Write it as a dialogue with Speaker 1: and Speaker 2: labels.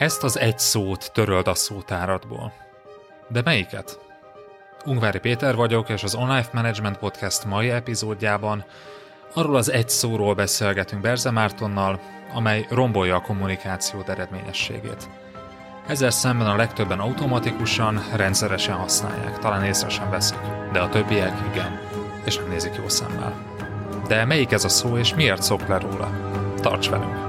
Speaker 1: Ezt az egy szót töröld a szótáradból. De melyiket? Ungvári Péter vagyok, és az Online Management Podcast mai epizódjában arról az egy szóról beszélgetünk Berze Mártonnal, amely rombolja a kommunikációt eredményességét. Ezzel szemben a legtöbben automatikusan, rendszeresen használják, talán észre sem veszik, de a többiek igen, és nem nézik jó szemmel. De melyik ez a szó, és miért szok le róla? Tarts velünk!